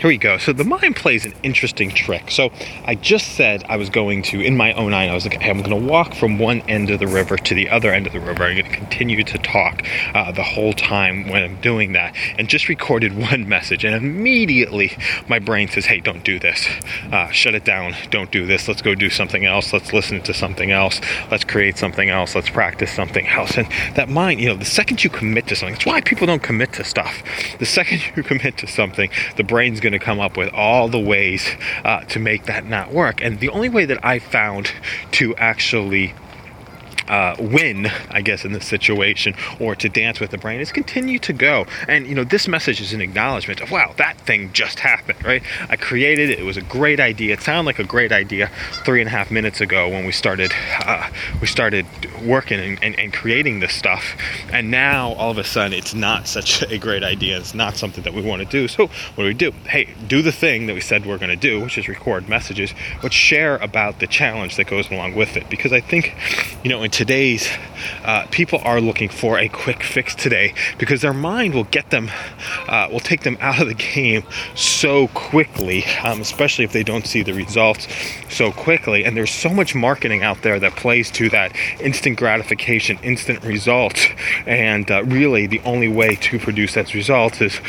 here we go. So the mind plays an interesting trick. So I just said I was going to, in my own mind, I was like, hey, I'm going to walk from one end of the river to the other end of the river. I'm going to continue to talk uh, the whole time when I'm doing that, and just recorded one message. And immediately my brain says, hey, don't do this. Uh, shut it down. Don't do this. Let's go do something else. Let's listen to something else. Let's create something else. Let's practice something else. And that mind, you know, the second you commit to something, that's why people don't commit to stuff. The second you commit to something, the brain's going to come up with all the ways uh, to make that not work. And the only way that I found to actually uh, win, I guess, in this situation, or to dance with the brain is continue to go. And you know, this message is an acknowledgement of wow, that thing just happened, right? I created it. It was a great idea. It sounded like a great idea three and a half minutes ago when we started uh, we started working and, and, and creating this stuff. And now all of a sudden, it's not such a great idea. It's not something that we want to do. So what do we do? Hey, do the thing that we said we're going to do, which is record messages, but share about the challenge that goes along with it. Because I think, you know, in today's uh, people are looking for a quick fix today because their mind will get them uh, will take them out of the game so quickly um, especially if they don't see the results so quickly and there's so much marketing out there that plays to that instant gratification instant results. and uh, really the only way to produce that result is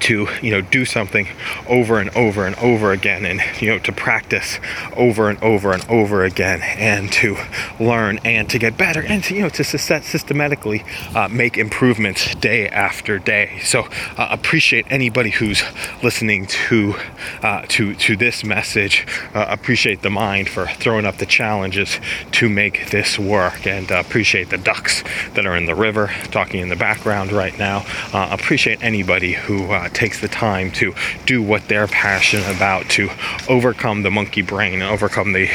to you know do something over and over and over again and you know to practice over and over and over again and to learn and to get better and to you know to systematically uh, make improvements day after day. So uh, appreciate anybody who's listening to uh, to to this message. Uh, appreciate the mind for throwing up the challenges to make this work and uh, appreciate the ducks that are in the river talking in the background right now. Uh, appreciate anybody who takes the time to do what they're passionate about to overcome the monkey brain, and overcome the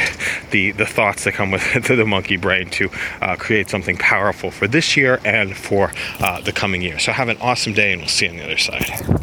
the, the thoughts that come with the monkey brain to uh, create something powerful for this year and for uh, the coming year. So have an awesome day, and we'll see you on the other side.